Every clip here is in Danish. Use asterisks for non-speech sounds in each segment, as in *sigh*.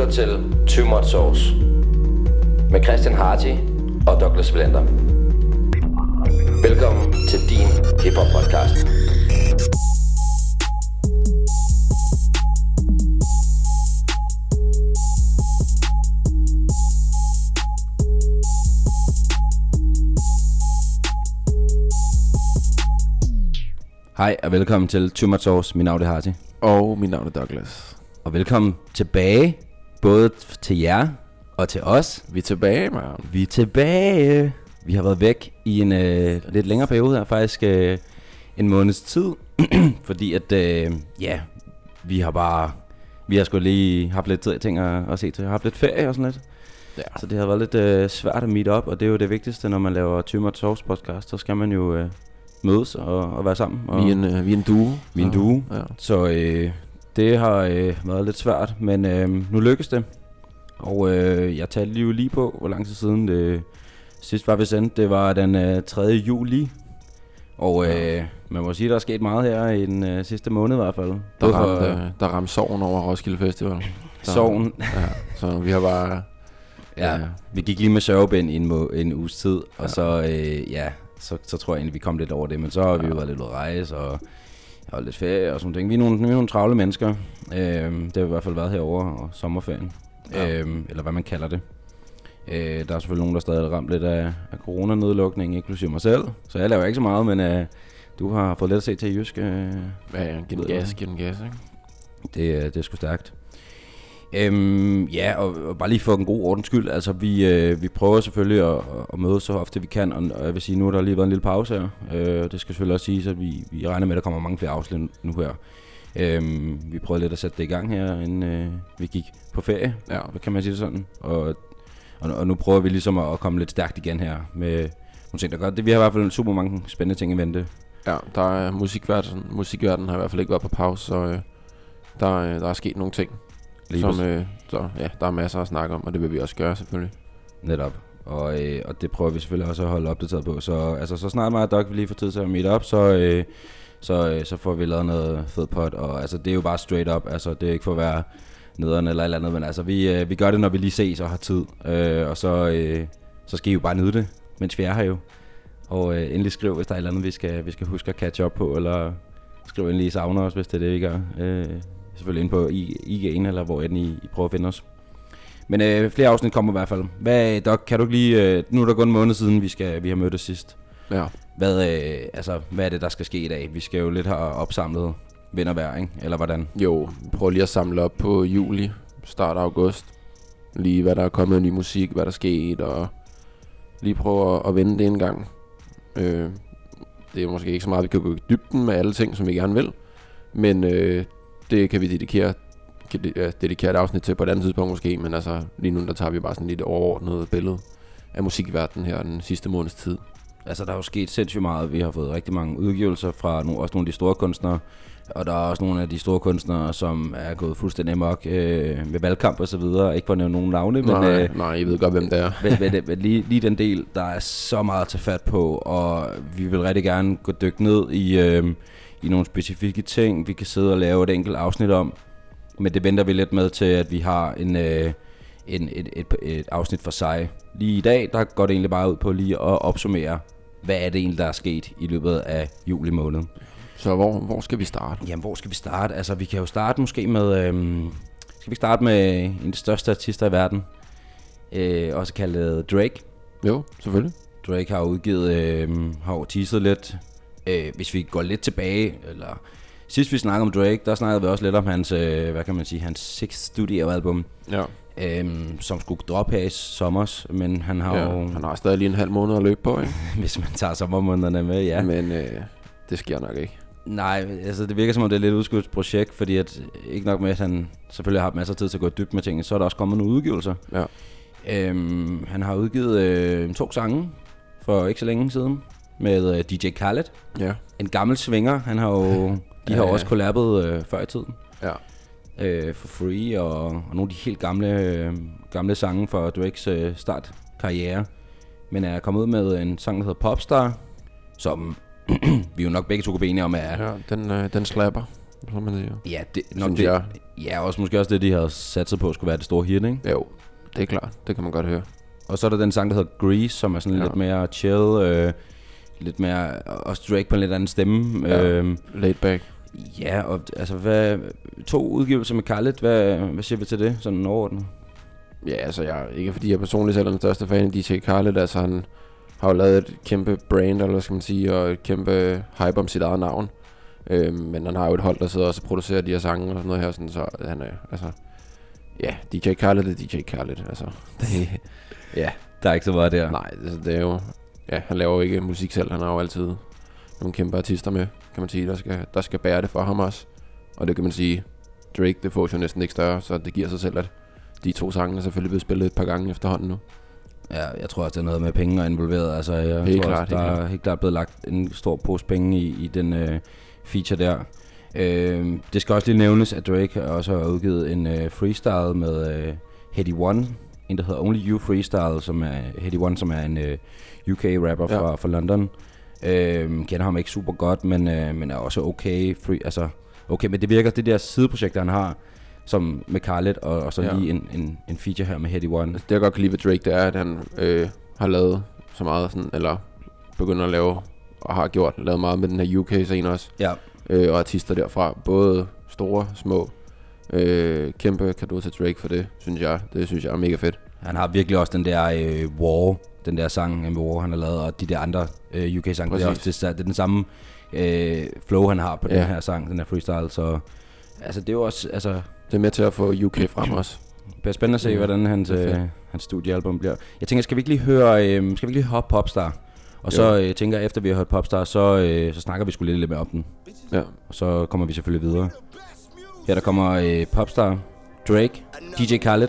lytter til Too Much Sauce med Christian Harty og Douglas Blender. Velkommen til din hiphop podcast. Hej og velkommen til Too Much Sauce. Mit navn er Harty. Og mit navn er Douglas. Og velkommen tilbage, både til jer og til os. Vi er tilbage, man. Vi er tilbage. Vi har været væk i en øh, lidt længere periode her, faktisk øh, en måneds tid. *clears throat* fordi at, øh, ja, vi har bare, vi har sgu lige haft lidt tid- ting at, at se til. haft lidt ferie og sådan lidt. Ja. Så det har været lidt øh, svært at meet op, og det er jo det vigtigste, når man laver Too Much Sauce podcast. Så skal man jo øh, mødes og, og være sammen. Og, Vi er en, øh, vi er en duo. Vi er en duo. Ja. Så øh, det har øh, været lidt svært, men øh, nu lykkes det. Og øh, jeg talte lige lige på, hvor lang tid siden det sidst var vi sendt. Det var den øh, 3. juli. Og øh, man må sige, der er sket meget her i den øh, sidste måned i hvert fald. Der ramte, øh, der ramte sorgen over Roskilde Festival. Der- *laughs* sorgen. Ja, så vi har bare... Ja, Ja. vi gik lige med sørgebind i en, må, en uges tid, og Ja. så, øh, ja, så, så tror jeg egentlig, vi kom lidt over det. Men så har vi jo Ja. været lidt ude at rejse, og holdt lidt ferie og sådan ting. Vi er nogle, vi er nogle travle mennesker. Øh, det har vi i hvert fald været herovre og sommerferien. Ja. Øh, eller hvad man kalder det. Øh, der er selvfølgelig nogen, der stadig er ramt lidt af, af coronanedlukning, inklusive mig selv. Så jeg laver ikke så meget, men øh, du har fået lidt at se til Jysk. Øh, Ja, ja, giv den gas, giv den gas, ikke? det, det er sgu stærkt. Øhm, ja, og, og bare lige for en god ordens skyld, altså vi, øh, vi prøver selvfølgelig at, at mødes så ofte vi kan, og, og jeg vil sige, nu har der lige været en lille pause her. Øh, det skal selvfølgelig også siges, at vi, vi regner med, at der kommer mange flere afsnit nu her. Øhm, vi prøvede lidt at sætte det i gang her, inden øh, vi gik på ferie, Ja. hvad kan man sige det sådan. Og, og, og nu prøver vi ligesom at, at komme lidt stærkt igen her med nogle ting, der gør det. Vi har i hvert fald super mange spændende ting i vente. Ja, der er musikverden, musikverden har i hvert fald ikke været på pause, så øh, der, øh, der er sket nogle ting, Lige som, øh, så ja, der er masser at snakke om, og det vil vi også gøre selvfølgelig. Netop. Og, øh, og det prøver vi selvfølgelig også at holde opdateret på. Så, altså, så snart mig og Doc vi lige får tid til at meet op, så, øh, så, øh, så får vi lavet noget fed pot. Og altså, det er jo bare straight up. Altså, det er ikke for at være nederen eller et eller andet, men altså, vi, øh, vi gør det, når vi lige ses og har tid. Øh, og så, øh, så skal I jo bare nyde det, mens vi er her jo. Og øh, endelig skriv, hvis der er et eller andet, vi skal, vi skal huske at catch up på, eller skriv endelig, I savner os, hvis det er det, vi gør. Øh, selvfølgelig ind på I- IG'en, eller hvor end I, I prøver at finde os. Men øh, flere afsnit kommer i hvert fald. Hvad, Doc, kan du ikke lige... Øh, nu er der gået en måned siden, vi, skal, vi har mødtes sidst. Ja, Hvad, øh, altså, hvad er det, der skal ske i dag? Vi skal jo lidt have opsamlet vind og vejr, ikke? Eller hvordan? jo, prøv lige at samle op på juli, start af august. Lige hvad der er kommet af ny musik, hvad der er sket, og lige prøve at, at vende det en gang. Øh, det er måske ikke så meget, vi kan gå i dybden med alle ting, som vi gerne vil. Men øh, det kan vi dedikere, kan dedikere et afsnit til på et andet tidspunkt måske. Men altså lige nu, der tager vi bare sådan lidt overordnet billede af musikverdenen her den sidste måneds tid. Altså, der er jo sket sindssygt meget. Vi har fået rigtig mange udgivelser fra nogle, også nogle af de store kunstnere. Og der er også nogle af de store kunstnere, som er gået fuldstændig amok øh, med valgkamp og så videre. Ikke for at nævne nogen navne, men... nej, Øh, nej, jeg ved godt, hvem det er. men, men, men lige, lige den del, der er så meget at tage fat på, og vi vil rigtig gerne gå dykke ned i, øh, i nogle specifikke ting, vi kan sidde og lave et enkelt afsnit om. Men det venter vi lidt med til, at vi har en, øh, en, et, et, et afsnit for sig. Lige i dag, der går det egentlig bare ud på lige at opsummere, hvad er det egentlig, der er sket i løbet af juli måned. Så hvor, hvor skal vi starte? Jamen, hvor skal vi starte? Altså, vi kan jo starte måske med... Øhm, skal vi starte med en af de største artister i verden? Øh, også kaldet Drake. Jo, selvfølgelig. Drake har udgivet, øh, har teaset lidt. Øh, hvis vi går lidt tilbage, eller sidst vi snakkede om Drake, der snakkede vi også lidt om hans, øh, hvad kan man sige, hans sixth studioalbum, Ja. øh, som skulle droppe her i sommers, men han har ja. jo, Han har stadig lige en halv måned at løbe på, ikke? *laughs* hvis man tager sommermånederne med, ja. Men øh, det sker nok ikke. Nej, altså det virker som om det er et lidt udskudt projekt, fordi at ikke nok med, at han selvfølgelig har masser af tid til at gå dybden med tingene, så er der også kommet nogle udgivelser. Ja. Øhm, han har udgivet øh, to sange for ikke så længe siden med øh, DJ Khaled. Ja. En gammel svinger. Han har jo, de Ja, har ja. også kollabet øh, før i tiden Ja. øh, for Free og, og nogle af de helt gamle, øh, gamle sange fra Drakes øh, startkarriere. Men er kommet ud med en sang, der hedder Popstar, som *clears throat* vi jo nok begge to kunne blive enige om er Ja, den, øh, den slapper. som man siger. Ja, det, nok Synes det, jeg. ja, også måske også det, de havde satset på, skulle være det store hit, ikke? Jo, det er klart. Det kan man godt høre. Og så er der den sang, der hedder Grease, som er sådan. Ja. lidt mere chill, øh, lidt mere, også Drake på en lidt anden stemme. Ja. Øhm, Laid back. ja, og altså, hvad, to udgivelser med Khaled, hvad, hvad siger vi til det, sådan overordnet? Ja, altså jeg, ikke fordi jeg personligt selv er den største fan af DJ Khaled, altså han har jo lavet et kæmpe brand, eller hvad skal man sige, og et kæmpe hype om sit eget navn. Øhm, men han har jo et hold, der sidder og så producerer de her sange og sådan noget her, sådan, så han er, altså, ja, DJ Khaled er DJ Khaled, altså, det, *laughs* ja, Der er ikke så meget der. nej, det, det er jo, ja, han laver jo ikke musik selv, han har jo altid nogle kæmpe artister med, kan man sige, der skal, der skal bære det for ham også. Og det kan man sige, Drake, det får jo næsten ikke større, så det giver sig selv, at de to sange er selvfølgelig blevet spillet et par gange efterhånden nu. Ja, jeg tror også, det er noget med penge og involveret. Altså, jeg Helt tror klart, også, der helt er klart. helt klart blevet lagt en stor pose penge i, i den øh, feature der. Øh, det skal også lige nævnes, at Drake også har udgivet en øh, freestyle med øh, Heady One. En, der hedder Only You Freestyle, som er Heady One, som er en øh, UK-rapper Ja. fra, fra London. Øh, kender ham ikke super godt, men, øh, men er også okay. Free, altså, okay, men det virker, det der sideprojekt, han har, som med Khaled, og, og så Ja. lige en, en, en feature her med Heady One. Altså, det jeg godt kan lide ved Drake, det er, at han øh, har lavet så meget sådan, eller begynder at lave, og har gjort, lavet meget med den her UK-scene også, Ja, øh, og artister derfra, både store, små. Øh, kæmpe kado til Drake for det, synes jeg. Det synes jeg er mega fedt. Han har virkelig også den der øh, War, den der sang med War, han har lavet, og de der andre øh, UK-sange. Det er, også, det, det er den samme øh, flow, han har på ja. Den her sang, den her freestyle. Så altså, det er jo også, altså, Det er med til at få UK frem også. det bliver spændende at se, Ja, hvordan hans, øh, hans studiealbum bliver. Jeg tænker, skal vi ikke lige høre, øh, skal vi lige høre Popstar? Og så øh, tænker jeg, efter vi har hørt Popstar, så, øh, så snakker vi sgu lidt, lidt mere om den. Ja. Og så kommer vi selvfølgelig videre. Her der kommer øh, Popstar, Drake, DJ Khaled.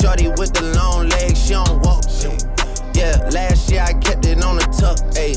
Shorty with the long legs, she don't walk. Yeah, last year I kept it on the tuck. Ayy,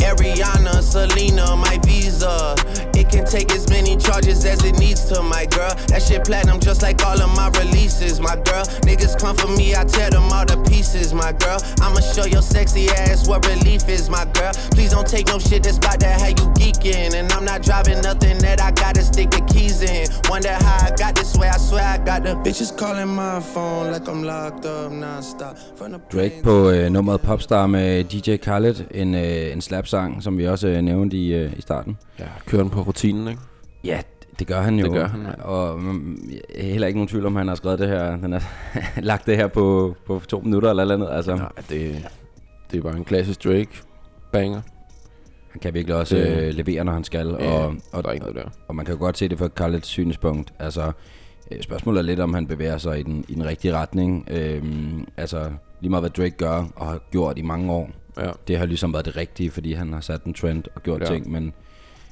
Ariana, Selena, my visa. It can take as many charges as it needs to, my girl. That shit platinum just like all of my releases, my girl. Niggas come for me, I tear them pieces, my girl. I'ma show your sexy ass what relief is, my girl. Please don't take no shit that's about to have you geeking. And I'm not driving nothing that I gotta stick the keys in. Wonder how I got this way, I swear I got the bitches calling my phone like I'm locked up nonstop. Drake på øh, nummeret Popstar med DJ Khaled, en, øh, en slapsang, som vi også øh, nævnte i, øh, i starten. Ja, kører den på rutinen, ikke? Ja, det gør han jo. Det gør han, ja. Og mm, er heller ikke nogen tvivl om, han har skrevet det her. Han har *laughs* lagt det her på, på to minutter eller et eller andet. Altså, Nej, det, det er bare en klassisk Drake banger. han kan virkelig også Det- øh, levere, når han skal. Ja, og, og, der er ikke noget der. og man kan jo godt se det fra Khaleds synspunkt. Altså, øh, spørgsmålet er lidt, om han bevæger sig i den, i den rigtige retning. Øhm, altså, lige meget hvad Drake gør og har gjort i mange år, Ja. det har ligesom været det rigtige, fordi han har sat en trend og gjort ja. ting, men,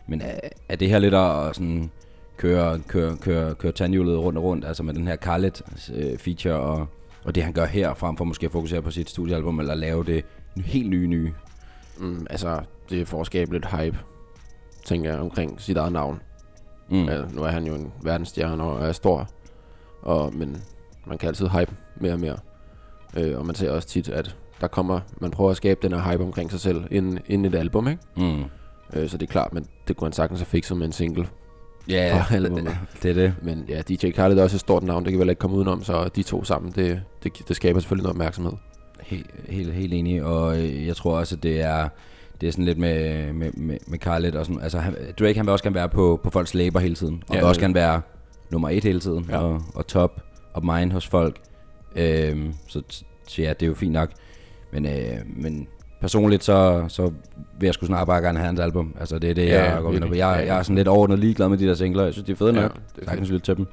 men er, er det her lidt at sådan køre, køre, køre, køre tandhjulet rundt og rundt, altså med den her Khaled øh, feature og, og det han gør her, frem for måske at fokusere på sit studiealbum, eller lave det helt nye nye. Mm, altså, det at skabe lidt hype, tænker jeg, omkring sit eget navn. Mm. Ja, nu er han jo en verdensstjerne og er stor, og, men man kan altid hype mere og mere. Øh, og man ser også tit, at der kommer, man prøver at skabe den her hype omkring sig selv inden, inden et album, ikke? Mm. Øh, så det er klart, men det kunne han sagtens have fikset med en single. Ja, For albumet. det er det. Men ja, DJ Khaled er også et stort navn, det kan heller ikke komme udenom, så de to sammen, det, det, det skaber selvfølgelig noget opmærksomhed. Helt, helt, helt enig, og øh, jeg tror også, at det er, det er sådan lidt med, med, med, med Khaled og sådan, altså han, Drake han vil også gerne være på, på folks læber hele tiden, og Ja, vil også det- gerne være nummer et hele tiden, Ja. og, og top. of mind hos folk. Øh, så, så ja, det er jo fint nok. Men, øh, men personligt, så, så vil jeg sgu snart bare gerne have hans album. Altså, det er det, Ja, jeg går ind på. Jeg, Ja, jeg er sådan lidt overordnet ligeglad med de der singler. Jeg synes, de er fede Ja, nok. det er Ja, Sagtens lytte til dem.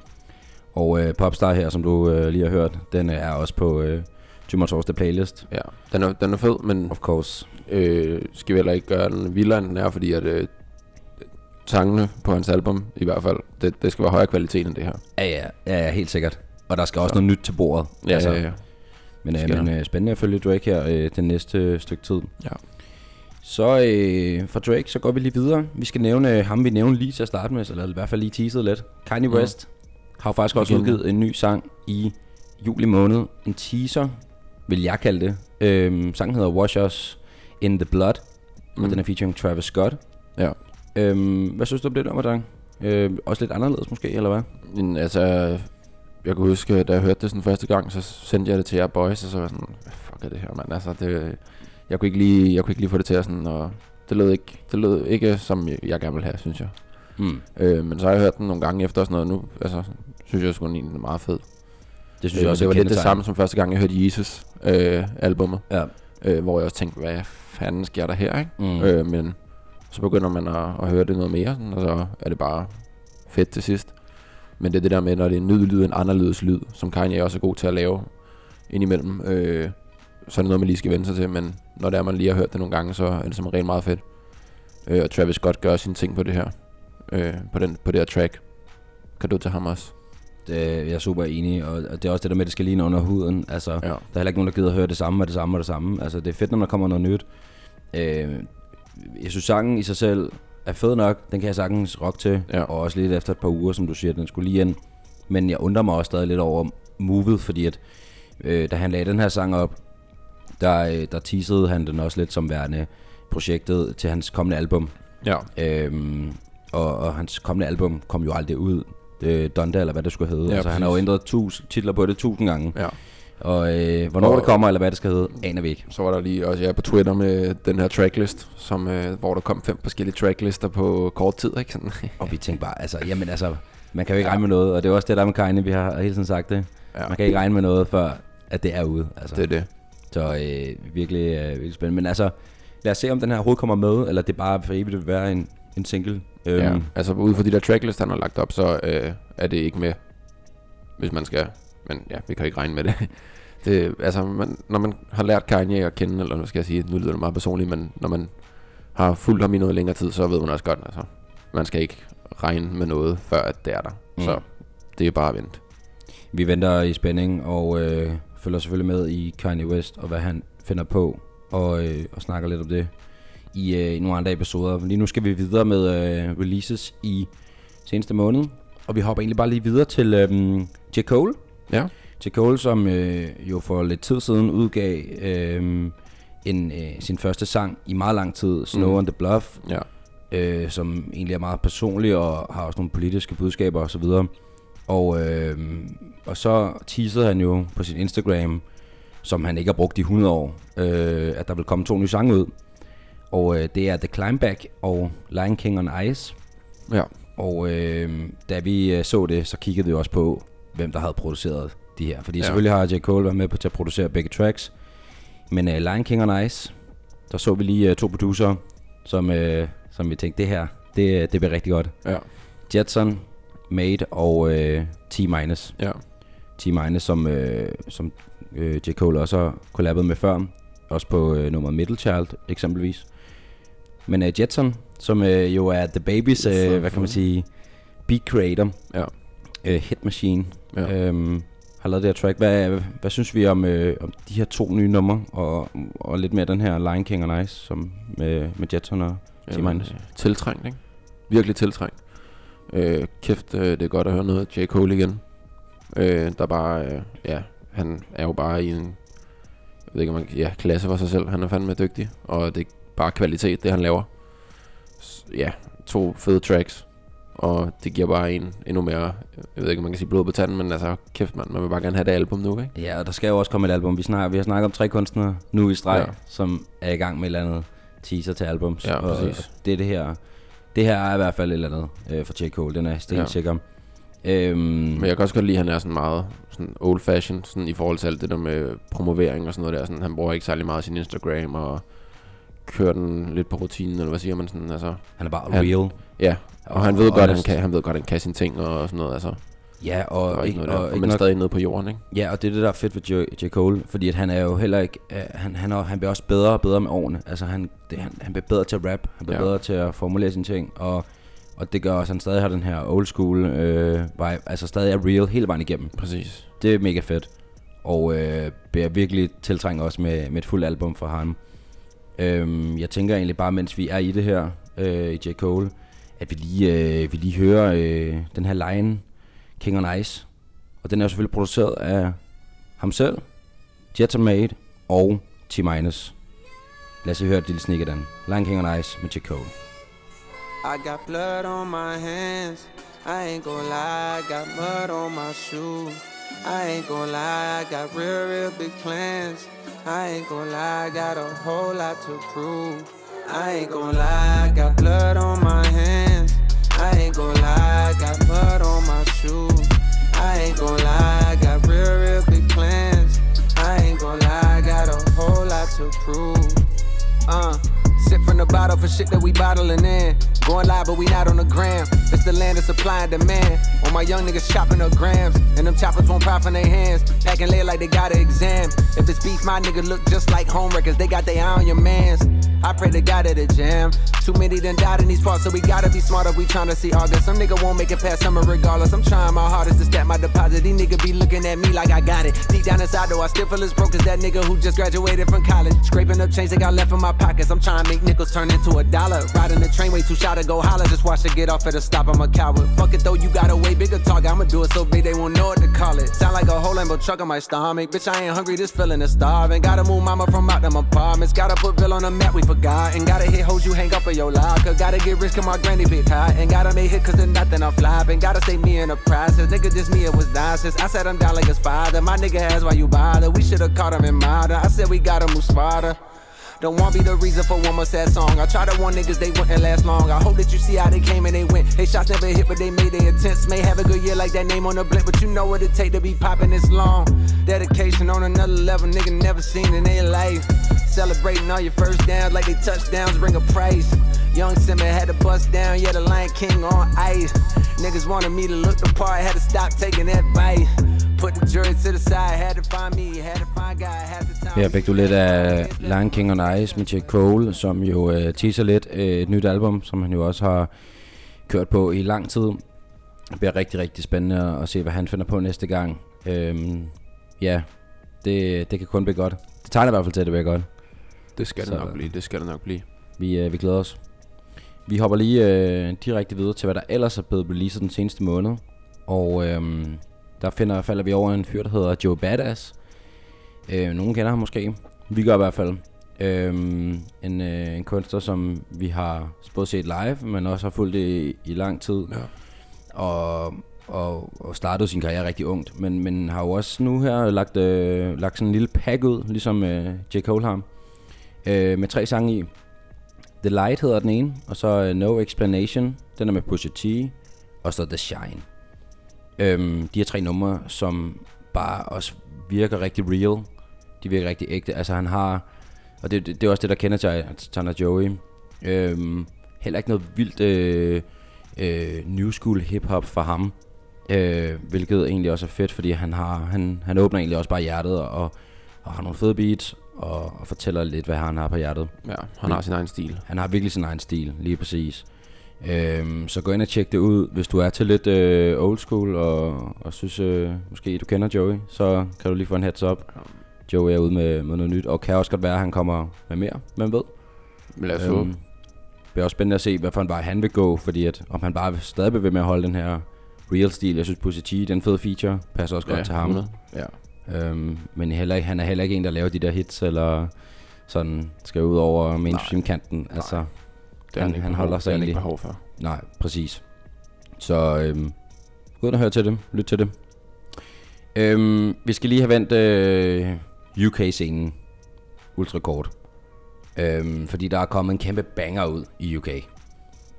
Og øh, Popstar her, som du øh, lige har hørt, den er også på øh, Tumor Torsdag playlist. Ja, den er, den er fed, men Of course. øh, skal vi heller ikke gøre den vildere, end den er, fordi at øh, sangene på hans album, i hvert fald, det, det skal være højere kvalitet end det her. Ja, ja, ja, ja helt sikkert. Og der skal også Så. noget nyt til bordet. Ja, altså, ja, ja. Men, øh, men øh, spændende at følge Drake her øh, den næste stykke tid. Ja. Så øh, for Drake, så går vi lige videre. Vi skal nævne øh, ham, vi nævnte lige til at starte med, eller i hvert fald lige teaset lidt. Kanye Mm. West har faktisk også udgivet en ny sang i juli måned. En teaser, vil jeg kalde det. Øhm, sangen hedder Wash Us in the Blood, mm. og den er featuring Travis Scott. Ja. Øhm, hvad synes du om det der, Madang? Øh, også lidt anderledes måske, eller hvad? Men, altså, jeg kan huske, da jeg hørte det sådan første gang, så sendte jeg det til jer boys, og så var jeg sådan, hvad fuck er det her, mand? Altså, det, jeg, kunne ikke lige, jeg kunne ikke lige få det til at sådan, og det lød ikke, det lød ikke som jeg gerne ville have, synes jeg. Mm. Øh, men så har jeg hørt den nogle gange efter og sådan noget, nu altså, synes jeg sgu, den er meget fed. Det synes Øh, jeg også det er var lidt det samme som første gang, jeg hørte Jesus øh, albummet, Ja. øh, hvor jeg også tænkte, hvad fanden sker der her, ikke? Mm. Øh, men så begynder man at, at høre det noget mere, sådan, og så er det bare fedt til sidst. Men det er det der med, når det er en ny lyd, en anderledes lyd, som Kanye også er god til at lave indimellem, øh, så er det noget, man lige skal vende sig til, men når det er, man lige har hørt det nogle gange, så er det som regel meget fedt. Øh, og Travis Scott gør sine ting på det her, øh, på, den, på det her track. Kan du til ham også? Det, jeg er super enig, og det er også det der med, at det skal ligne under huden. Altså, Ja. Der er heller ikke nogen, der gider at høre det samme og det samme og det samme. Altså, det er fedt, når der kommer noget nyt. Øh, jeg synes, sangen i sig selv er fed nok. Den kan jeg sagtens rock til. Ja. Og også lidt efter et par uger, som du siger, den skulle lige ind. Men jeg undrer mig også stadig lidt over movet, fordi at, øh, da han lagde den her sang op, der, øh, der teasede han den også lidt som værende projektet til hans kommende album. Ja. Øhm, og, og hans kommende album kom jo aldrig ud. Øh, Donda, eller hvad det skulle hedde. Ja, altså, han har jo ændret tus, titler på det tusind gange. ja. Og øh, hvornår Og- det kommer, eller hvad det skal hedde, aner vi ikke. Så var der lige også, jeg er på Twitter med den her tracklist, som, øh, hvor der kom fem forskellige tracklister på kort tid, ikke? Sådan. *laughs* Og vi tænkte bare, altså, jamen altså, man kan jo ikke regne med noget. Og det er også det der med Kanye, vi har hele tiden sagt det. Ja. Man kan ikke regne med noget, før at det er ude. Altså. Det er det. Så øh, virkelig, øh, virkelig spændende. Men altså, lad os se, om den her overhovedet kommer med, eller det bare for evigt vil være en, en single. Øhm, Ja. Altså ud fra de der tracklist, han har lagt op, så øh, er det ikke med, hvis man skal. Men ja, vi kan ikke regne med det. *laughs* det altså, man, når man har lært Kanye at kende, eller nu skal jeg sige, nu lyder det meget personligt, men når man har fulgt ham i noget længere tid, så ved man også godt, altså, man skal ikke regne med noget, før at det er der. Mm. Mm. Så det er bare at vente. Vi venter i spænding og øh, følger selvfølgelig med i Kanye West og hvad han finder på og, øh, og snakker lidt om det i, øh, i nogle andre episoder. Lige nu skal vi videre med øh, releases i seneste måned, og vi hopper egentlig bare lige videre til øh, J. Cole. Ja. J. Cole, som øh, jo for lidt tid siden udgav øh, en, øh, sin første sang i meget lang tid, Snow Mm. on the Bluff, Ja. øh, som egentlig er meget personlig og har også nogle politiske budskaber osv. Og, øh, og så teasede han jo på sin Instagram, som han ikke har brugt i 100 år, øh, at der vil komme to nye sange ud. Og øh, det er The Climbback og Lion King on Ice. Ja. Og øh, da vi øh, så det, så kiggede vi også på, hvem der havde produceret de her. Fordi ja. Selvfølgelig har J. Cole været med på til at producere begge tracks. Men øh, Lion King on Ice, der så vi lige øh, to producer, som, øh, som vi tænkte, det her, det, det bliver rigtig godt. Ja. Jetson, Made og øh, T-Minus. Ja. T-Minus, som, øh, som øh, J. Cole også har kollabet med før. Også på øh, nummeret Middle Child eksempelvis. Men øh, Jetson, som øh, jo er The Babys, øh, hvad kan man sige, beat creator, Ja. Øh, hit machine, Ja. øhm, har lavet det her track. Hvad, hvad synes vi om, øh, om de her to nye numre, og, og lidt mere den her Lion King og Nice, som med, med Jetson og Jamen, øh, tiltrængt, ikke? Virkelig tiltrængt. Øh, kæft, øh, det er godt at høre noget af J. Cole igen. Øh, der er bare, øh, ja, han er jo bare i en, jeg ved ikke om man, ja, klasse for sig selv. Han er fandme dygtig, og det er bare kvalitet, det han laver. S- ja, to fede tracks, og det giver bare en endnu mere, jeg ved ikke om man kan sige blod på tanden, men altså, kæft mand, man vil bare gerne have det album nu, ikke? Ja, og der skal jo også komme et album. Vi, snakker, vi har snakket om tre kunstnere nu i streg, ja. Ja. som er i gang med et eller andet teaser til albums. Ja, og, præcis. og det er det her. Det her er i hvert fald et eller andet øh, for J. Cole, den er stensikker. Øhm, Men jeg kan også godt lide, at han er sådan meget sådan old fashion sådan i forhold til alt det der med promovering og sådan noget der. Sådan, han bruger ikke særlig meget sin Instagram og kører den lidt på rutinen, eller hvad siger man sådan, altså. han er bare han- real. Ja, og, Og han ved godt, han kan, han ved godt, han kan sine ting og sådan noget, altså. Ja, og, Og, ikke noget der, og, og ikke men nok, stadig nede på jorden, ikke? ja, og det er det, der er fedt ved J. J. Cole, fordi at han er jo heller ikke, uh, han, han, er, han bliver også bedre og bedre med årene. Altså han, det, han, han bliver bedre til at rap, han bliver Ja. bedre til at formulere sine ting, og, og det gør også, at han stadig har den her old school øh, vibe, altså stadig er real hele vejen igennem. Præcis. Det er mega fedt. Og øh, bliver virkelig tiltrængt også med, med et fuldt album fra ham. Øhm, jeg tænker egentlig bare, mens vi er i det her, øh, i J. Cole, at vi lige, øh, vi lige hører øh, den her line, King on Ice. Og den er jo selvfølgelig produceret af ham selv, Jetamade og T-Minus. Lad os høre et lille snik af den. Line King on Ice med J. Cole. I got blood on my hands. I ain't gonna lie, I got mud on my shoes. I ain't gonna lie, I got real, real big plans. I ain't gonna lie, I got a whole lot to prove. I ain't gonna lie, I got blood on my hands. I ain't gonna lie, I got mud on my shoes. I ain't gonna lie, I got real, real big plans. I ain't gonna lie, I got a whole lot to prove. Uh, sip from the bottle for shit that we bottling in. Going live, but we not on the gram. It's the land of supply and demand. All my young niggas chopping up grams, and them choppers won't pop in their hands. Packing lead like they got an exam. If it's beef, my nigga look just like home records. They got their eye on your mans. I pray to God at the jam. Too many done died in these parts, so we gotta be smart if we tryna see August. Some nigga won't make it past summer regardless. I'm trying my hardest to stack my deposit. These niggas be looking at me like I got it. Deep down inside though, I still feel as broke as that nigga who just graduated from college. Scraping up change they got left in my pockets. I'm trying to nickels turn into a dollar. Riding the train way too shy to go holler. Just watch it get off at a stop. I'm a coward. Fuck it though, you got a way bigger target. I'ma do it so big they won't know what to call it. Sound like a whole Lambo truck on my stomach. Bitch, I ain't hungry, this feeling is starving. Gotta move mama from out them apartments. Gotta put Bill on the map, we forgot. And gotta hit hoes you hang up in your locker. Gotta get rich, cause my granny big hot. And gotta make hit cause there's nothing I'm flopping. Gotta stay me in the process. Nigga, just me, it was nonsense. I said I'm down like his father. My nigga has why you bother. We should've caught him in modern. I said we gotta move smarter. Don't want be the reason for one more sad song. I tried to warn niggas they wouldn't last long. I hope that you see how they came and they went. They shots never hit, but they made their attempts. May have a good year like that name on the blimp, but you know what it take to be popping this long. Dedication on another level, nigga never seen in their life. Celebrating all your first downs like they touchdowns bring a price. Young Simba had to bust down, yeah, the Lion King on ice. Niggas wanted me to look the part, had to stop taking advice. Put the jury to the side, had to find me, had to find God, had the time. Her fik du lidt af Lion King on Ice med J. Cole, som jo øh, teaser lidt øh, et nyt album, som han jo også har kørt på i lang tid. Det bliver rigtig, rigtig spændende at se, hvad han finder på næste gang. Øhm, ja, det, det kan kun blive godt. Det tegner i hvert fald til, at det bliver godt. Det skal Så- det nok blive, det skal det nok blive. Vi, øh, vi glæder os. Vi hopper lige øh, direkte videre til, hvad der ellers er blevet releaset den seneste måned. Og øhm, der finder, falder vi over en fyr, der hedder Joe Badass. Øh, nogen kender ham måske. Vi gør i hvert fald. Øhm, en, øh, en kunstner, som vi har både set live, men også har fulgt i, i lang tid. Ja. Og, og, og startede sin karriere rigtig ungt. Men, men har jo også nu her lagt, øh, lagt sådan en lille pack ud, ligesom øh, J. Cole har. Øh, med tre sange i. The Light hedder den ene, og så uh, No Explanation, den er med Pusha T, og så The Shine. Øhm, de her tre numre, som bare også virker rigtig real. De virker rigtig ægte. Altså han har, og det, det, det er også det, der kender til Tana Joey. Øhm, heller ikke noget vildt øh, øh, new school hip-hop for ham. Øh, hvilket egentlig også er fedt, fordi han, har, han, han åbner egentlig også bare hjertet og, og har nogle fede beats og, og fortæller lidt, hvad han har på hjertet. Ja, han har sin egen stil. Han har virkelig sin egen stil, lige præcis. Øhm, så gå ind og tjek det ud, hvis du er til lidt øh, old school, og, og synes øh, måske du kender Joey, så kan du lige få en heads up. Joey er ude med, med noget nyt, og kan også godt være, at han kommer med mere, hvem ved. Men lad os håbe. det bliver også spændende at se, hvad for en vej han vil gå, fordi at, om han bare stadig vil med at holde den her real stil. Jeg synes, Pusha T, den fede feature, passer også godt til ham. 100. Ja. Øhm, men heller, ikke- han er heller ikke en, der laver de der hits, eller sådan skal ud over mainstream-kanten. Altså, Det Han- han behov- holder sig han ikke egentlig- behov for. nej, præcis. Så øhm, gå ind og hør til det. Lyt til det. Øhm, vi skal lige have vendt øh, UK-scenen ultra kort. Øhm, fordi der er kommet en kæmpe banger ud i UK.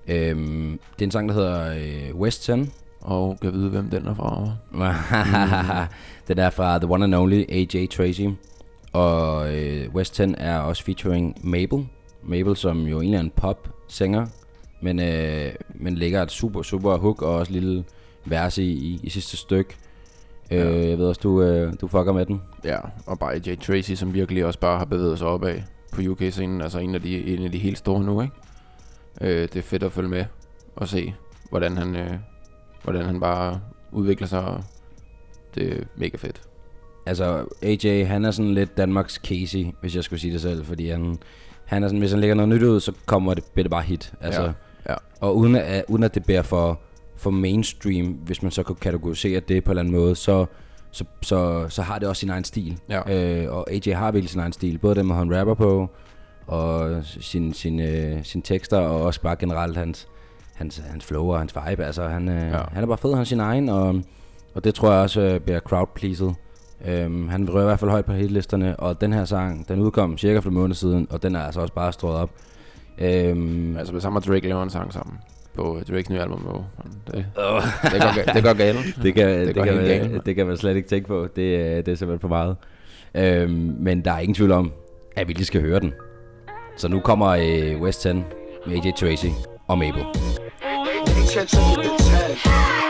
Øhm, det er en sang, der hedder øh, West 10. Og kan vide, hvem den er fra. *laughs* den er fra The One and Only AJ Tracy. Og øh, West 10 er også featuring Mabel. Mabel, som jo egentlig er en pop-sanger, men, øh, men lægger et super, super hook og også lille vers i, i, i sidste stykke. Ja. Øh, jeg ved også, du, øh, du fucker med den. Ja, og bare AJ Tracy, som virkelig også bare har bevæget sig opad på UK-scenen. Altså en af de, en af de helt store nu, ikke? Øh, det er fedt at følge med og se, hvordan han, øh, hvordan han bare udvikler sig. Det er mega fedt. Altså, AJ, han er sådan lidt Danmarks Casey, hvis jeg skulle sige det selv, fordi han, han er sådan, hvis han lægger noget nyt ud, så kommer det, bliver det bare hit. Altså, Ja, ja. Og uden at, uden at det bliver for, for mainstream, hvis man så kan kategorisere det på en eller anden måde, så, så, så, så har det også sin egen stil. Ja. Øh, og AJ har virkelig sin egen stil. Både den, hvor han rapper på, og sin, sin, øh, sine tekster, og også bare generelt hans, hans, hans flow og hans vibe. Altså, han, øh, Ja. han er bare fed, han er sin egen, og, og det tror jeg også øh, bliver crowd pleased. Øhm, han rører i hvert fald højt på hitlisterne, og den her sang, den udkom cirka for en måned siden, og den er altså også bare strået op. Øhm, Altså hvis ham og Drake laver en sang sammen på Drakes nye album, jo, det, det, går, det går galt. *laughs* det kan, det, det, kan man, galt, det kan man slet ikke tænke på. Det, er- det er simpelthen for meget. Øhm, men der er ingen tvivl om, at vi lige skal høre den. Så nu kommer øh, West 10 med AJ Tracy og Mabel. You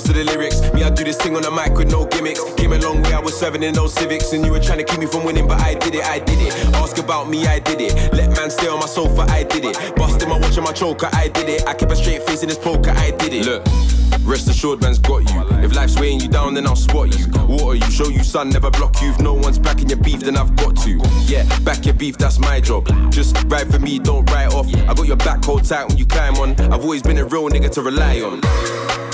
comes to the lyrics. Me, I do this thing on the mic with no gimmicks. Came a long way, I was serving in those civics. And you were trying to keep me from winning, but I did it, I did it. Ask about me, I did it. Let man stay on my sofa, I did it. Busting my watch and my choker, I did it. I kept a straight face in this poker, I did it. Look. Rest assured, man's got you. If life's weighing you down, then I'll spot you. Water you, show you sun, never block you. If no one's backing your beef, then I've got to. Yeah, back your beef, that's my job. Just ride for me, don't write off. I got your back hold tight when you climb on. I've always been a real nigga to rely on.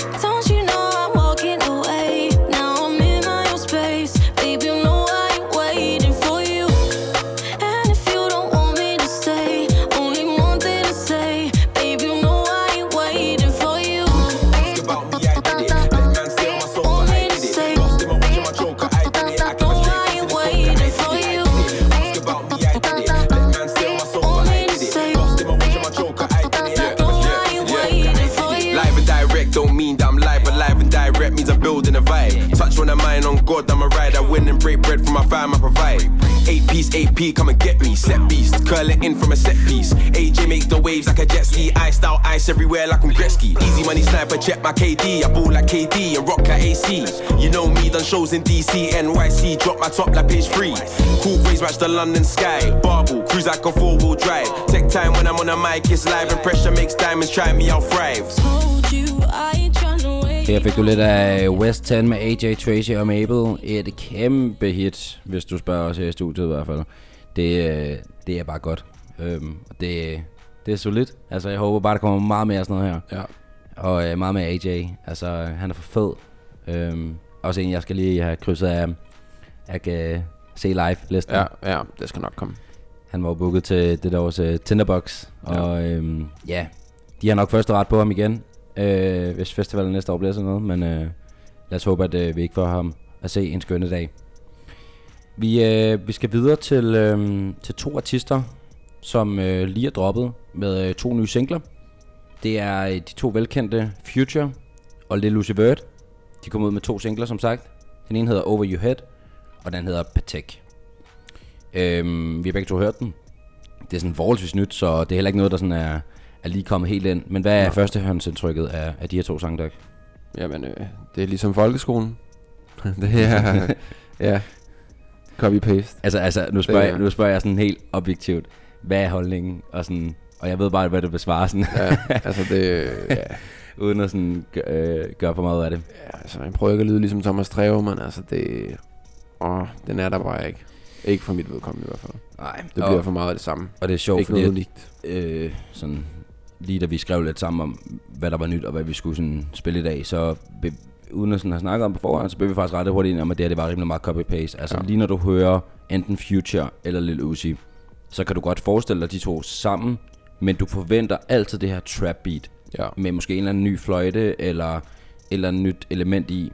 Break bread from my fam, I provide. Eight piece, AP, come and get me. Set beast, curl it in from a set piece. AJ makes the waves like a jet ski. Iced out ice everywhere like I'm Gretzky. Easy money sniper, check my KD. I ball like KD and rock like AC. You know me, done shows in DC, NYC. Drop my top like page three. Cool grays match the London sky. Barbell, cruise like a four wheel drive. Take time when I'm on a mic, it's live and pressure makes diamonds. Try me, I'll thrive. Her fik du lidt af West 10 med AJ Tracy og Mabel. Et kæmpe hit, hvis du spørger os her i studiet i hvert fald. Det, øh, det er bare godt. Øhm, det, det er solidt. Altså, jeg håber bare, der kommer meget mere af sådan noget her. Ja. Og øh, meget med AJ. Altså, han er for fed. Øhm, også en, jeg skal lige have krydset af, jeg kan se live-listen. Ja, ja, det skal nok komme. Han var booket til det der års uh, Tinderbox. Og øhm, ja, de har nok første ret på ham igen, øh, hvis festivalen næste år bliver sådan noget. Men øh, lad os håbe, at øh, vi ikke får ham at se en skønne dag. Vi, øh, vi skal videre til, øh, til to artister, som øh, lige er droppet med øh, to nye singler. Det er øh, de to velkendte Future og Lil Uzi Vert. De kom ud med to singler, som sagt. Den ene hedder Over Your Head, og den hedder Patek. Øhm, vi har begge to hørt den. Det er sådan forholdsvis nyt, så det er heller ikke noget, der sådan er, er lige kommet helt ind. Men hvad er førstehåndsindtrykket af, af de her to sange, Doc? Jamen, øh, det er ligesom folkeskolen. *laughs* det er, *laughs* ja, copy-paste. Altså, altså nu, spørger Det er- jeg, nu spørger jeg sådan helt objektivt. Hvad er holdningen? Og, sådan, og jeg ved bare, hvad du vil svare sådan, Ja, altså det, *laughs* ja, uden at sådan, øh, gøre for meget af det. ja, altså jeg prøver ikke at lyde ligesom Thomas Treve, men altså det, åh, den er der bare ikke. Ikke for mit vedkommende i hvert fald. Nej, Det og, bliver for meget af det samme. og det er sjovt, ikke fordi noget unikt. øh, sådan, lige da vi skrev lidt sammen om, hvad der var nyt, og hvad vi skulle sådan spille i dag, så be, uden at sådan have snakket om på forhånd, så blev vi faktisk ret hurtigt enige om, at det her det var rimelig meget copy-paste. Altså Ja. lige når du hører enten Future eller Lil Uzi, så kan du godt forestille dig de to sammen, men du forventer altid det her trap beat, Ja. med måske en eller anden ny fløjte, eller eller nyt element i.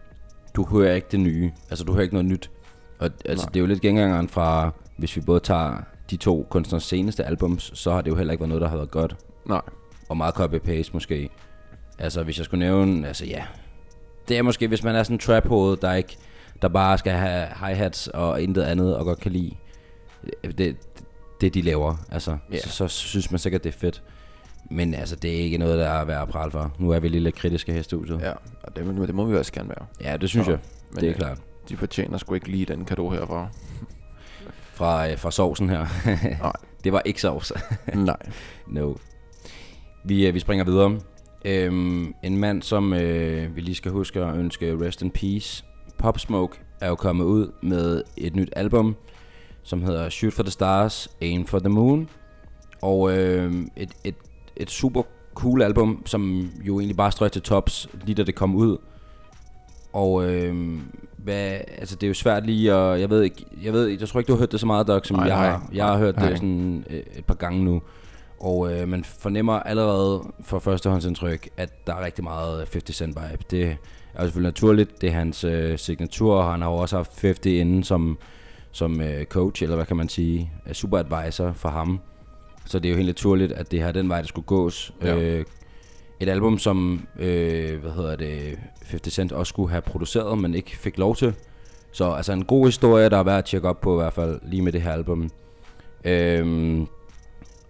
Du hører ikke det nye. Altså, du hører ikke noget nyt. Og altså, Nej. det er jo lidt gengangeren fra, hvis vi både tager de to kunstners seneste albums, så har det jo heller ikke været noget, der har været godt. Nej. Og meget copy-paste måske. Altså, hvis jeg skulle nævne, altså ja. Det er måske, hvis man er sådan en trap der ikke, der bare skal have hi-hats og intet andet, og godt kan lide det, det de laver. Altså, Ja. så, så, synes man sikkert, det er fedt. Men altså, det er ikke noget, der er værd at prale for. Nu er vi lidt kritiske her i studiet. Ja, Ja, og det, det må vi også gerne være. ja det synes Så, jeg. Men Det er øh, klart. De fortjener sgu ikke lige den kado herfra. Fra, øh, fra sovsen her. Nej. *laughs* det var ikke sovs. Nej. *laughs* No. Vi, øh, vi springer videre. Øhm, en mand, som øh, vi lige skal huske at ønske rest in peace. Pop Smoke er jo kommet ud med et nyt album, som hedder Shoot for the Stars, Aim for the Moon. Og øh, et, et, et super cool album, som jo egentlig bare strøg til tops, lige da det kom ud. Og øh, hvad, altså det er jo svært lige at, jeg ved ikke, jeg ved, jeg tror ikke du har hørt det så meget, Doc, som Nej, jeg har. Jeg har hørt Nej. det sådan øh, et par gange nu. Og øh, man fornemmer allerede for førstehåndsindtryk, at der er rigtig meget 50 Cent vibe. Det er jo selvfølgelig naturligt, det er hans øh, signatur, og han har jo også haft 50 inden som, som øh, coach, eller hvad kan man sige, øh, super advisor for ham. Så det er jo helt naturligt, at det her er den vej, der skulle gås. Ja. Øh, et album, som øh, hvad hedder det, 50 Cent også skulle have produceret, men ikke fik lov til. Så altså en god historie, der er værd at tjekke op på i hvert fald, lige med det her album. Øhm,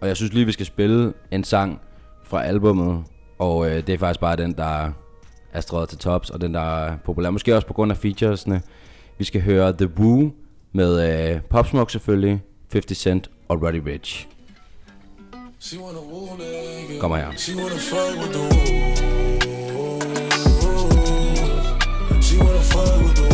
og jeg synes lige, vi skal spille en sang fra albummet, og øh, det er faktisk bare den, der er strøget til tops, og den, der er populær. Måske også på grund af featuresne. Vi skal høre The Woo med øh, Pop Smoke selvfølgelig, 50 Cent og Roddy Rich. Kommer her. She wanna fuck with the woo. She wanna fuck with the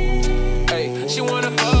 She wanna fuck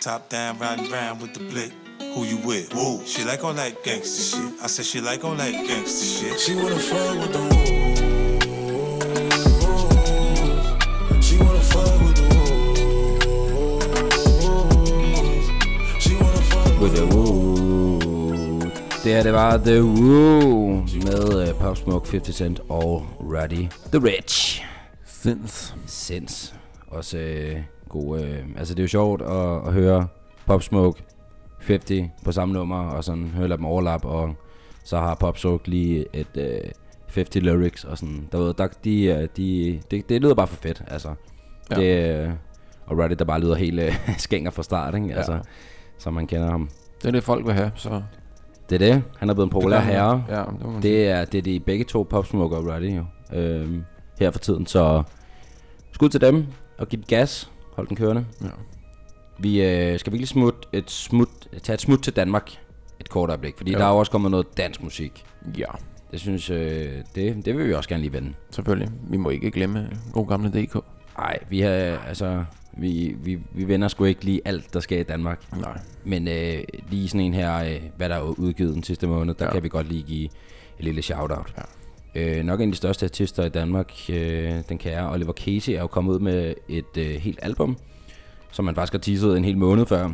Top down, riding round with the blick. Who you with? Woo. She like all that gangster shit. I said she like all that gangster shit. She wanna fuck with the woo. She wanna fuck with the woo. She wanna fuck With the Woo. Det her, det var The Woo med uh, Pop Smoke, 50 Cent og Roddy The Rich. Sinds. Sins. Også øh, god... Øh, altså, det er jo sjovt at, at høre Pop Smoke 50 på samme nummer, og sådan høre dem overlap, og så har Pop Smoke lige et øh, 50 lyrics, og sådan, der ved, der, de, øh, de, det, det lyder bare for fedt, altså. Ja. Ja. Det, øh, og Roddy, der bare lyder helt øh, *laughs* skænger fra start, ikke? Ja. Altså, som man kender ham. Det er det, folk vil have, så... Det er det. Han er blevet en populær Det herre. Ja, det man. Det er, det er de begge to Pop Smoke og Roddy jo. Øhm, her for tiden, så Skud til dem, og giv gas. Hold den kørende. Ja. Vi øh, skal virkelig smut et smut, tage et smut til Danmark et kort øjeblik, fordi Jo. der er jo også kommet noget dansk musik. Ja, Det synes øh, det, det vil vi også gerne lige vende. selvfølgelig. Vi må ikke glemme god gamle DK. Nej, vi har altså vi, vi, vi vender sgu ikke lige alt der sker i Danmark. Nej. Men øh, lige sådan en her, øh, hvad der er udgivet den sidste måned, der ja. Ja. kan vi godt lige give et lille shout-out. Ja. Øh, nok en af de største artister i Danmark, øh, den kære Oliver Casey, er jo kommet ud med et øh, helt album, som man faktisk har teaset en hel måned før,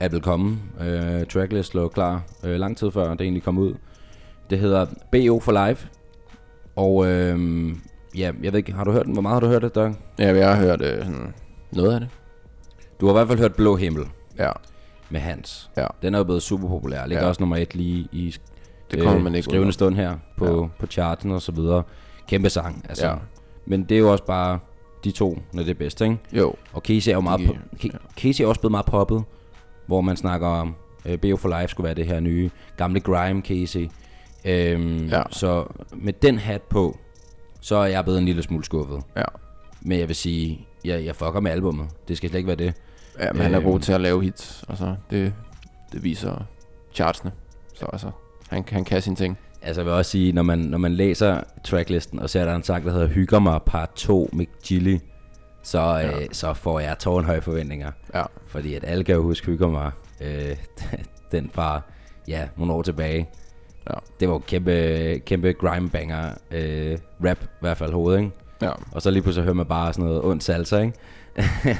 at vil komme. Øh, tracklist lå klar øh, lang tid før, det egentlig kom ud. Det hedder BO for Life. Og øh, ja, jeg ved ikke, har du hørt den? Hvor meget har du hørt det, Doug? Ja, jeg har hørt øh, sådan noget af det. Du har i hvert fald hørt Blå Himmel Ja, med Hans. Ja. Den er jo blevet super populær. Ligger Ja. også nummer et lige i det kommer man ikke skrivende stund her på, Ja. på charten og så videre. Kæmpe sang, altså. Ja. Men det er jo også bare de to, når det er bedst, ikke? Jo, Og Casey er jo meget, po- Casey er også blevet meget poppet, hvor man snakker om, uh, BO for Life skulle være det her nye, gamle grime Casey. Øhm, Ja. Så med den hat på, så er jeg blevet en lille smule skuffet. ja. Men jeg vil sige, jeg, jeg fucker med albummet. Det skal slet ikke være det. Ja, men han er Øhm. god til at lave hits. Altså, det, det viser chartsene. Så altså, han, han kan sine ting. Altså jeg vil også sige, når man, når man læser tracklisten, og ser der er en sang, der hedder Hygger mig part 2 med Gilly, så, ja. øh, så får jeg tårnhøje forventninger. Ja, Fordi at alle kan jo huske Hygger mig, øh, *laughs* den fra, ja, nogle år tilbage. Ja. Det var jo kæmpe, kæmpe grime banger, øh, rap i hvert fald hovedet, ikke? ja. Og så lige pludselig hører man bare sådan noget ondt salsa, ikke?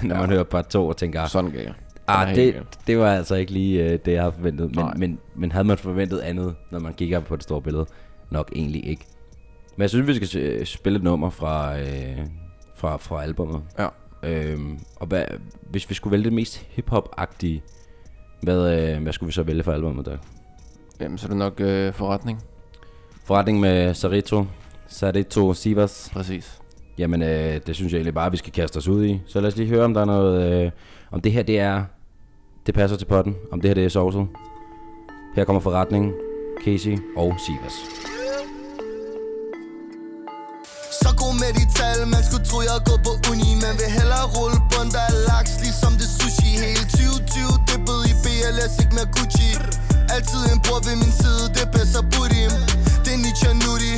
*laughs* når man hører part 2 og tænker, Sådan gav jeg. Ah, det, det var altså ikke lige øh, det, jeg havde forventet. Men, Nej. men, men havde man forventet andet, når man kigger på det store billede? Nok egentlig ikke. Men jeg synes, vi skal øh, spille et nummer fra, øh, fra, fra albummet. Ja. Øhm, og hvad, hvis vi skulle vælge det mest hip-hop-agtige, hvad, øh, hvad skulle vi så vælge for albummet der? Jamen, så er det nok øh, forretning. Forretning med Sarito, Sarito Sivas. Præcis. Jamen, øh, det synes jeg egentlig bare, vi skal kaste os ud i. Så lad os lige høre, om der er noget... Øh, om det her, det er... Det passer til potten. Om det her, det er sovset. Her kommer forretningen. Casey og Sivas. Så god med de tal, man skulle tro jeg går på uni Man vil hellere rulle bund af laks, ligesom det sushi Hele 2020 dippet i BLS, ikke mere Gucci Altid en bror ved min side, det passer bedst booty Det er Nietzsche Nudi,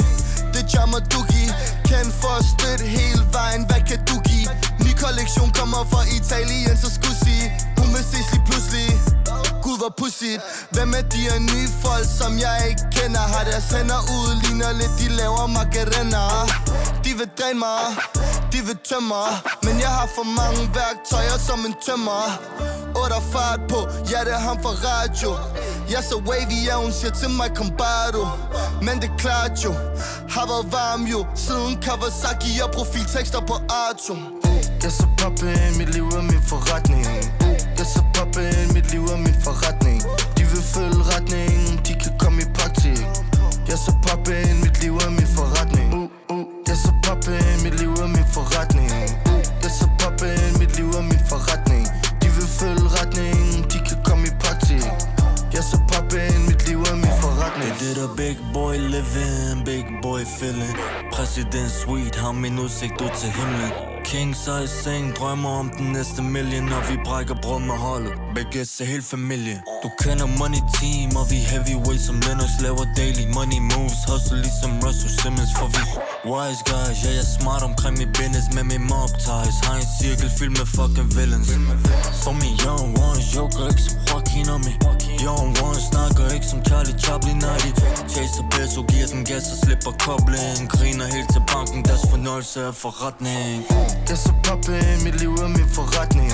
Jamaduki Kendt for at støtte hele vejen, hvad kan du give? Ny kollektion kommer fra Italien, så skulle sige Hun vil ses lige pludselig. Gud hvor pudsigt. Hvem er de her nye folk, som jeg ikke kender? Har deres hænder ud, ligner lidt de laver macarena. De vil dræne mig, de vil tømme mig. Men jeg har for mange værktøjer som en tømmer. Otter fart på, ja det er ham fra radio. Jeg så wavy, ja hun siger til mig kom bare Men det klart jo, har været varm jo Siden Kawasaki og profiltekster på Arto Jeg er så poppin', mit liv er min forretning Jeg er så poppin', mit liv er min forretning ansigt ud til himlen. King size seng, drømmer om den næste million Og vi brækker brød med holdet, begge se hele familie Du kender money team, og vi heavyweight som Lennox Laver daily money moves, hustle ligesom Russell Simmons For vi wise guys, ja jeg er smart omkring mit business Med min mob ties, har en cirkel fyldt med fucking villains. For me young ones, joker ikke som Joaquin og me. Young ones snakker ikke som Charlie Chaplin når de Chaser peso, giver den gas og slipper kobling. Griner helt til banken, deres fornøjelse er forretning. Det er så poppin', mit liv er min forretning.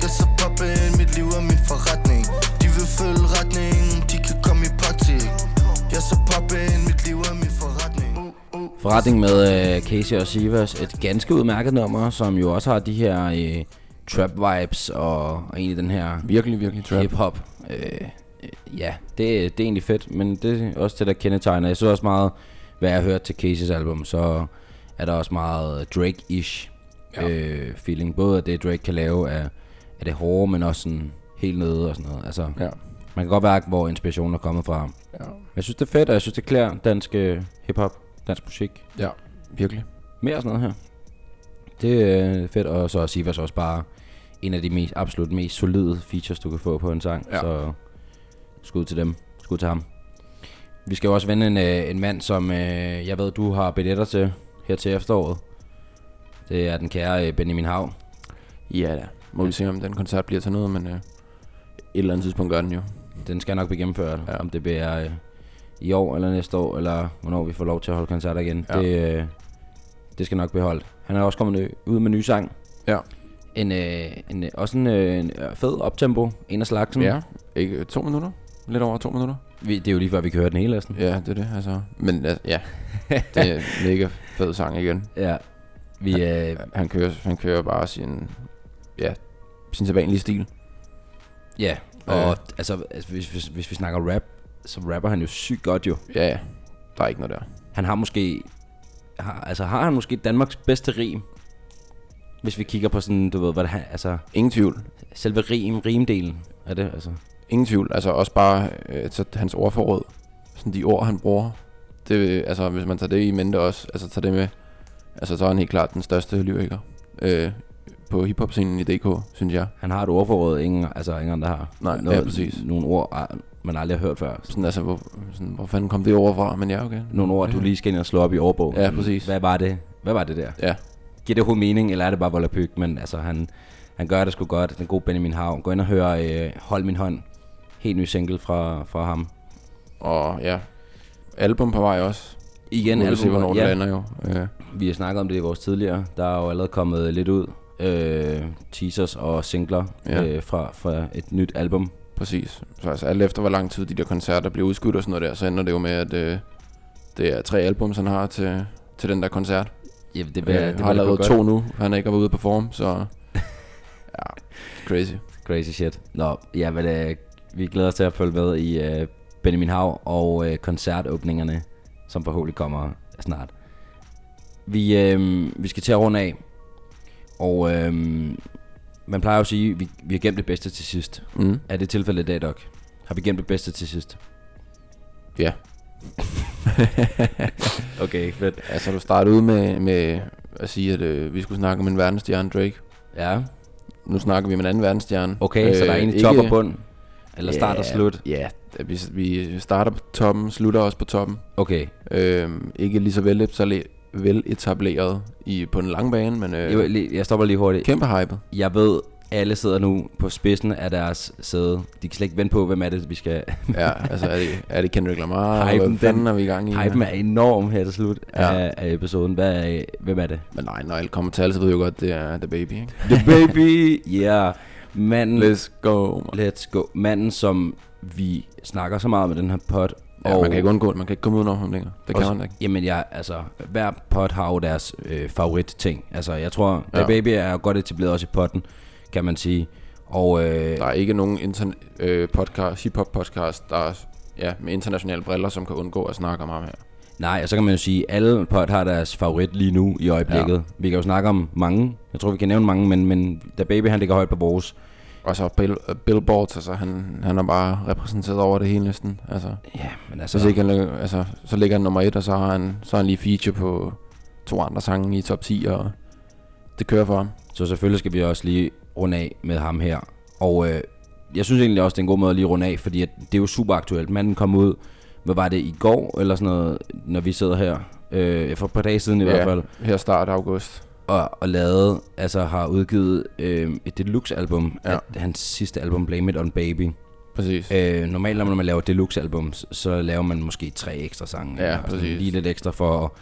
Det er så poppin', mit liv er min forretning. De vil følge retningen, de kan komme i praktik. Jeg er så poppin', mit liv er min forretning med øh, Casey og Sivas. Et ganske udmærket nummer, som jo også har de her øh, trap vibes og, og egentlig den her Virkelig, virkelig trap. hip-hop. Øh, øh, ja, det, det er egentlig fedt, men det er også det, der kendetegner. Jeg synes også meget, hvad jeg har hørt til Caseys album, så er der også meget Drake-ish Ja. øh, feeling. Både at det, Drake kan lave af, af det hårde, men også sådan helt nede og sådan noget. Altså, Ja. man kan godt mærke, hvor inspirationen er kommet fra. Ja. Jeg synes, det er fedt, og jeg synes, det klæder dansk øh, hip-hop, dansk musik. Ja, virkelig. Mere sådan noget her. Det er fedt, og så er Sivas også bare en af de mest, absolut mest solide features, du kan få på en sang. Ja. Så skud til dem. Skud til ham. Vi skal jo også vende en, øh, en mand, som øh, jeg ved, du har billetter til her til efteråret. Det er den kære øh, Benjamin Hav. Ja da. Må vi se, om den koncert bliver til noget, men øh, et eller andet tidspunkt gør den jo. Den skal nok blive gennemført. Ja. Ja. Om det bliver øh, i år eller næste år, eller hvornår vi får lov til at holde koncerter igen. Ja. Det, øh, det skal nok blive holdt. Han er også kommet ud med en ny sang. Ja. En, øh, en, også en, øh, en øh, fed optempo. En af slagsen. Ja, ikke øh, to minutter? Lidt over to minutter? Vi, det er jo lige før, vi kan høre den hele næsten. Ja, det er det, altså. Men altså, ja, *laughs* det er en mega fed sang igen. Ja. Vi, øh, Han kører, han kører bare sin, ja, sin sædvanlige stil. ja, og Øh. altså, altså hvis, hvis, hvis vi snakker rap, så rapper han jo sygt godt jo. Ja, ja. Der er ikke noget der. Han har måske, har, altså har han måske Danmarks bedste rim? Hvis vi kigger på sådan, du ved, hvad det er, altså Ingen tvivl. selve rim, rimdelen af det, altså. Ingen tvivl. Altså også bare øh, så hans ordforråd. Sådan de ord, han bruger. Det, altså, hvis man tager det i mente også, altså tager det med, altså så er han helt klart den største lyriker øh, på hiphop-scenen i DK, synes jeg. Han har et ordforråd, ingen, altså ingen andre har. Nej, ja, præcis. Nogle ord, ah, man aldrig har hørt før. Sådan, altså, hvor, sådan, hvor fanden kom det ord fra? Men ja, okay. Nogle ord, du lige skal ind og slå op i ordbogen. Ja, præcis. Hvad var det? Hvad var det der? Ja, Giver det overhovedet mening, eller er det bare volapyk? Men altså, han, han gør det sgu godt. Den gode Benjamin Havn. Gå ind og hør øh, Hold min hånd. Helt ny single fra, fra ham. og ja. Album på vej også. Igen, vi se, album, hvornår det ja, lander jo. Øh, vi har snakket om det i vores tidligere. Der er jo allerede kommet lidt ud. Øh, teasers og singler Ja. øh, fra, fra et nyt album. Præcis. Så altså alt efter, hvor lang tid de der koncerter bliver udskudt og sådan noget der, så ender det jo med, at øh, det er tre album, han har til, til den der koncert. Ja, det, vil, øh, det har vil lavet to nu. Han er ikke været ude på form, så... *laughs* ja, crazy. Crazy shit. Nå, ja, men øh, vi glæder os til at følge med i øh, Benjamin Hav og øh, koncertåbningerne, som forhåbentlig kommer snart. Vi, øh, vi skal til at runde af, og øh, man plejer jo at sige, at vi, vi har gemt det bedste til sidst. Mm. Er det tilfældet i dag, Doc? Har vi gemt det bedste til sidst? Ja. *laughs* Okay, fedt. Altså, du startede ud med, med at sige, at øh, vi skulle snakke om en verdensstjerne, Drake. Ja, Nu snakker vi om en anden verdensstjerne. okay, øh, så der er egentlig top og bund? Eller start og slut? Ja, vi, vi starter på toppen, slutter også på toppen. Okay, Øh, ikke lige så vel, vel etableret i, på den lange bane, men øh, jeg, jeg stopper lige hurtigt. kæmpe hype. Jeg ved, alle sidder nu på spidsen af deres sæde. De kan slet ikke vente på, hvem er det, vi skal... *laughs* Ja, altså er det, er det Kendrick Lamar? Hypen, den- er vi i gang i? Hypen er enorm her til slut Ja. af, af episoden. Hvad er, hvem er det? Men nej, når alt kommer til alt, så ved jeg jo godt, det er The Baby, ikke? The Baby! Yeah. manden... Let's go, man. Let's go. Manden, som vi snakker så meget med den her pot. Ja, man kan ikke undgå det. Man kan ikke komme ud over ham længere. Det kan også- man ikke. Jamen, jeg, altså, hver pot har jo deres øh, favorit ting. Altså, jeg tror, The Ja. Baby er godt etableret også i potten, kan man sige. Og øh, Der er ikke nogen intern- øh, podcast, hip-hop podcast, der er ja, med internationale briller, som kan undgå at snakke om ham her. Nej, og så kan man jo sige, at alle pot har deres favorit lige nu i øjeblikket. Ja. Vi kan jo snakke om mange. Jeg tror, vi kan nævne mange, men, men The Baby, han ligger højt på vores. Og så Bill, uh, Billboards, altså han, han er bare repræsenteret over det hele næsten. Altså, Ja, men så, altså... hvis ikke han, altså, så ligger han nummer et, og så har han, så har han lige feature på to andre sange i top 10, og det kører for ham. Så selvfølgelig skal vi også lige runde af med ham her. Og øh, jeg synes egentlig også, det er en god måde at lige runde af, fordi at det er jo super aktuelt. Manden kom ud, hvad var det, i går eller sådan noget, når vi sidder her. Øh, for et par dage siden i hvert fald. her start af august. Og, og lavet, altså har udgivet øh, et deluxe-album. Ja. Hans sidste album, Blame It On Baby. Præcis. Øh, normalt, når man laver deluxe-album, så- så laver man måske tre ekstra sange. Ja, eller sådan præcis. Lige lidt ekstra for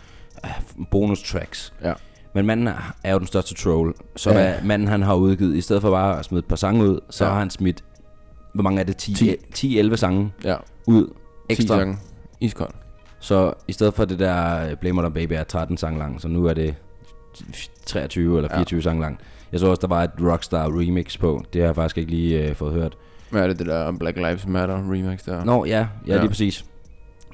uh, bonus tracks. Ja. Men manden er- jo den største troll. Så Ja. manden han har udgivet, i stedet for bare at smide et par sange ud, så Ja. har han smidt, hvor mange er det? 10 Ti. 10-11 sange Ja, ud 10 ekstra. sange. Iskold. Så i stedet for det der øh, Blame It On Baby er 13 sange lang, så nu er det 23 eller 24 ja. sange lang. Jeg så også, der var et Rockstar remix på. Det har jeg faktisk ikke lige øh, fået hørt. Hvad er det, det der Black Lives Matter remix der? Nå, ja, ja, Ja. lige præcis.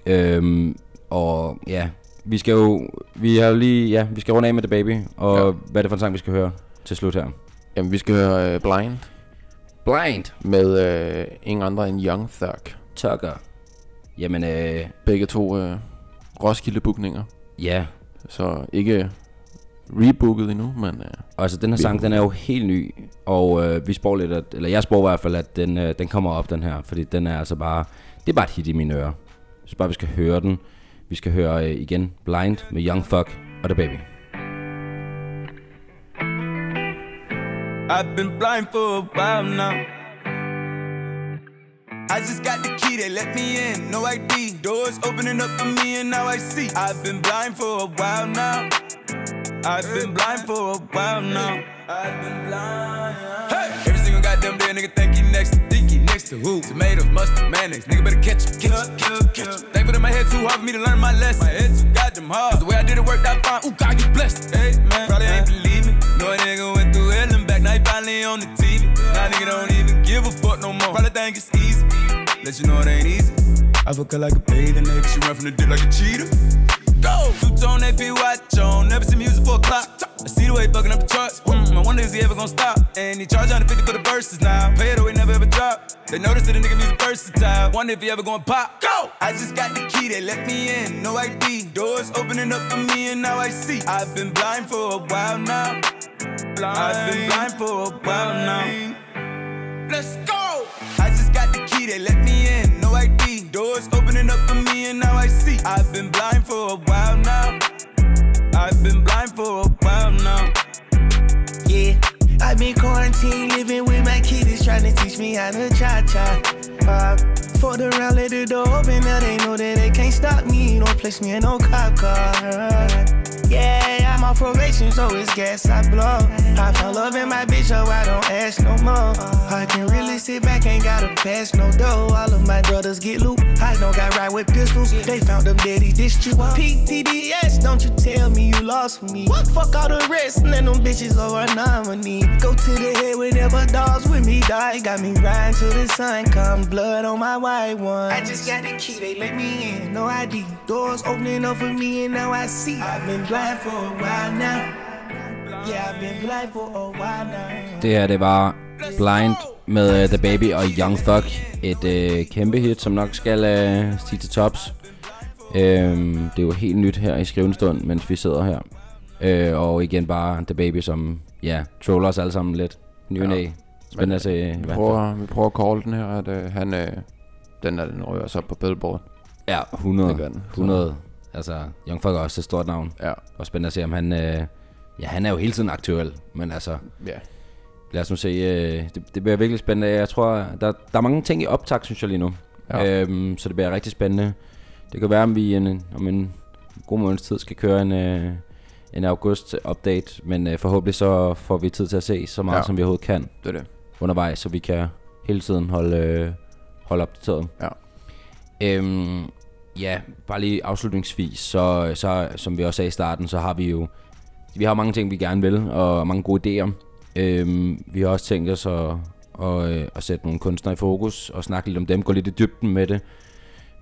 Øhm, og ja, vi skal jo, vi har jo lige, ja, vi skal runde af med The Baby, og Ja. hvad er det for en sang, vi skal høre til slut her? Jamen, vi skal høre uh, Blind Blind med uh, ingen andre end Young Thug. Tucker. Jamen, øh, Begge to uh, Roskilde bookninger. ja, Så ikke rebooket endnu, men... Uh, Og altså, den her sang, den er jo helt ny, og øh, vi spår lidt, at, eller jeg spår i hvert fald, at den, øh, den kommer op, den her, fordi den er altså bare, det er bare et hit i mine ører. Så bare, vi skal høre den. Vi skal høre øh, igen Blind med Young Fuck og The Baby. I've been blind for a while now. I just got the key, they let me in, no ID. Doors opening up for me, and now I see. I've been blind for a while now. I've been blind for a while now. I've been blind. Hey! Every single goddamn day, nigga think he next to Dinky, next to who? Tomatoes, mustard, mayonnaise. Nigga better catch it, catch it, catch it, catch it. Thankful that my head too hard for me to learn my lesson. My head too goddamn hard. 'Cause the way I did it worked out fine. Ooh, God, you blessed. Hey, man. Probably ain't believe me. Know a nigga went through hell and back. Now he finally on the TV. Now nigga don't even give a fuck no more. Probably think it's easy. Let you know it ain't easy. I fuck her like a bathing nigga. She run from the dick like a cheetah. Go! Two tone AP watch on. Never see music for a clock. I see the way he fucking up the charts. Mm, I wonder is he ever gonna stop? And he charge 150 for the verses now. Pay it he never ever drop. They notice that the nigga music versatile. Wonder if he ever gonna pop. Go! I just got the key, they let me in. No ID. Doors opening up for me and now I see. I've been blind for a while now. Blind. I've been blind for a while now. Let's go! I just got the they let me in. No ID. Doors opening up for me and now I see. I've been blind for a while now. I've been blind for a while now. Yeah, I've been quarantined, living with my kids, trying to teach me how to cha cha. Uh, fucked around, let the door open, now they know that they can't stop me. Don't place me in no cop car. Yeah, I'm on probation, so it's gas I blow. I found love in my bitch, so I don't ask no more. I can really sit back, ain't gotta pass no dough. All of my brothers get loot. I don't got right with pistols. They found them daddy dissed you. PTDS, don't you tell me you lost me. What? Fuck all the rest, and then them bitches are a nominee. Go to the head whenever dogs with me die. Got me riding till the sun come, blood on my white one. I just got the key, they let me in, no ID. Doors opening up for me, and now I see. I've been blind for a while now. Yeah, I've been blind for a while now. Det her, det var Blind med uh, The Baby og Young Thug. Et uh, kæmpe hit, som nok skal uh, stige til tops. Um, det er jo helt nyt her i skrivende stund, mens vi sidder her. Uh, og igen bare The Baby, som ja, troller os alle sammen lidt. Ny ja. Spændende at se. i Vi hvert fald. prøver, vi prøver at call den her, at øh, han, øh, den, er, den rører op på Billboard. Ja, 100. Det gør den. 100. Altså, Young Thug er også et stort navn. Ja. Og spændende at se, om han... Øh, ja, han er jo hele tiden aktuel, men altså... Ja. Lad os nu se. Øh, det, det bliver virkelig spændende. Jeg tror, der, der er mange ting i optag, synes jeg lige nu. Ja. Øhm, så det bliver rigtig spændende. Det kan være, om vi en, om en god måneds tid skal køre en, øh, en august-update. Men øh, forhåbentlig så får vi tid til at se så meget, ja. som vi overhovedet kan Det er det. undervejs, så vi kan hele tiden holde, øh, holde opdateret. Ja. Øhm, ja, bare lige afslutningsvis, så, så som vi også sagde i starten, så har vi jo vi har mange ting, vi gerne vil, og mange gode idéer. Øhm, vi har også tænkt os at, at, øh, at sætte nogle kunstnere i fokus og snakke lidt om dem, gå lidt i dybden med det.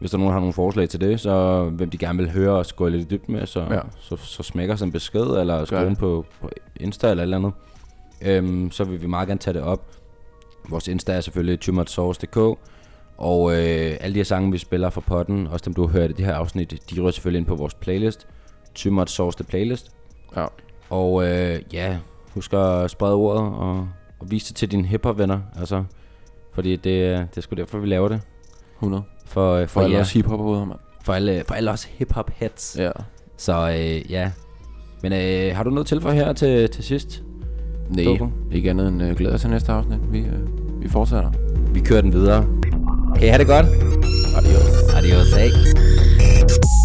Hvis der er nogen, der har nogle forslag til det, så hvem de gerne vil høre os gå lidt i dybden med, så, Ja. så, så smækker os en besked, eller skriv på, på Insta eller et eller andet. Øhm, så vil vi meget gerne tage det op. Vores Insta er selvfølgelig tymotsauce.dk Og øh, alle de her sange, vi spiller fra potten, også dem du har hørt i det her afsnit, de rører selvfølgelig ind på vores playlist. Tymot Sauce The Playlist. Ja. Og øh, ja, husk at sprede ordet og, og vise det til dine hiphop venner. Altså, fordi det, er- det er sgu derfor, vi laver det. 100. For, øh, For for, alle jer. os hiphop-hoveder, mand. For alle, for alle os hip-hop heads. Ja. Så øh, ja. Men øh, har du noget til for her til, til sidst? Nej, ikke andet end øh, glæder til næste afsnit. Vi, øh, vi fortsætter. Vi kører den videre. Kan I have det godt? Adios. Adios, hey.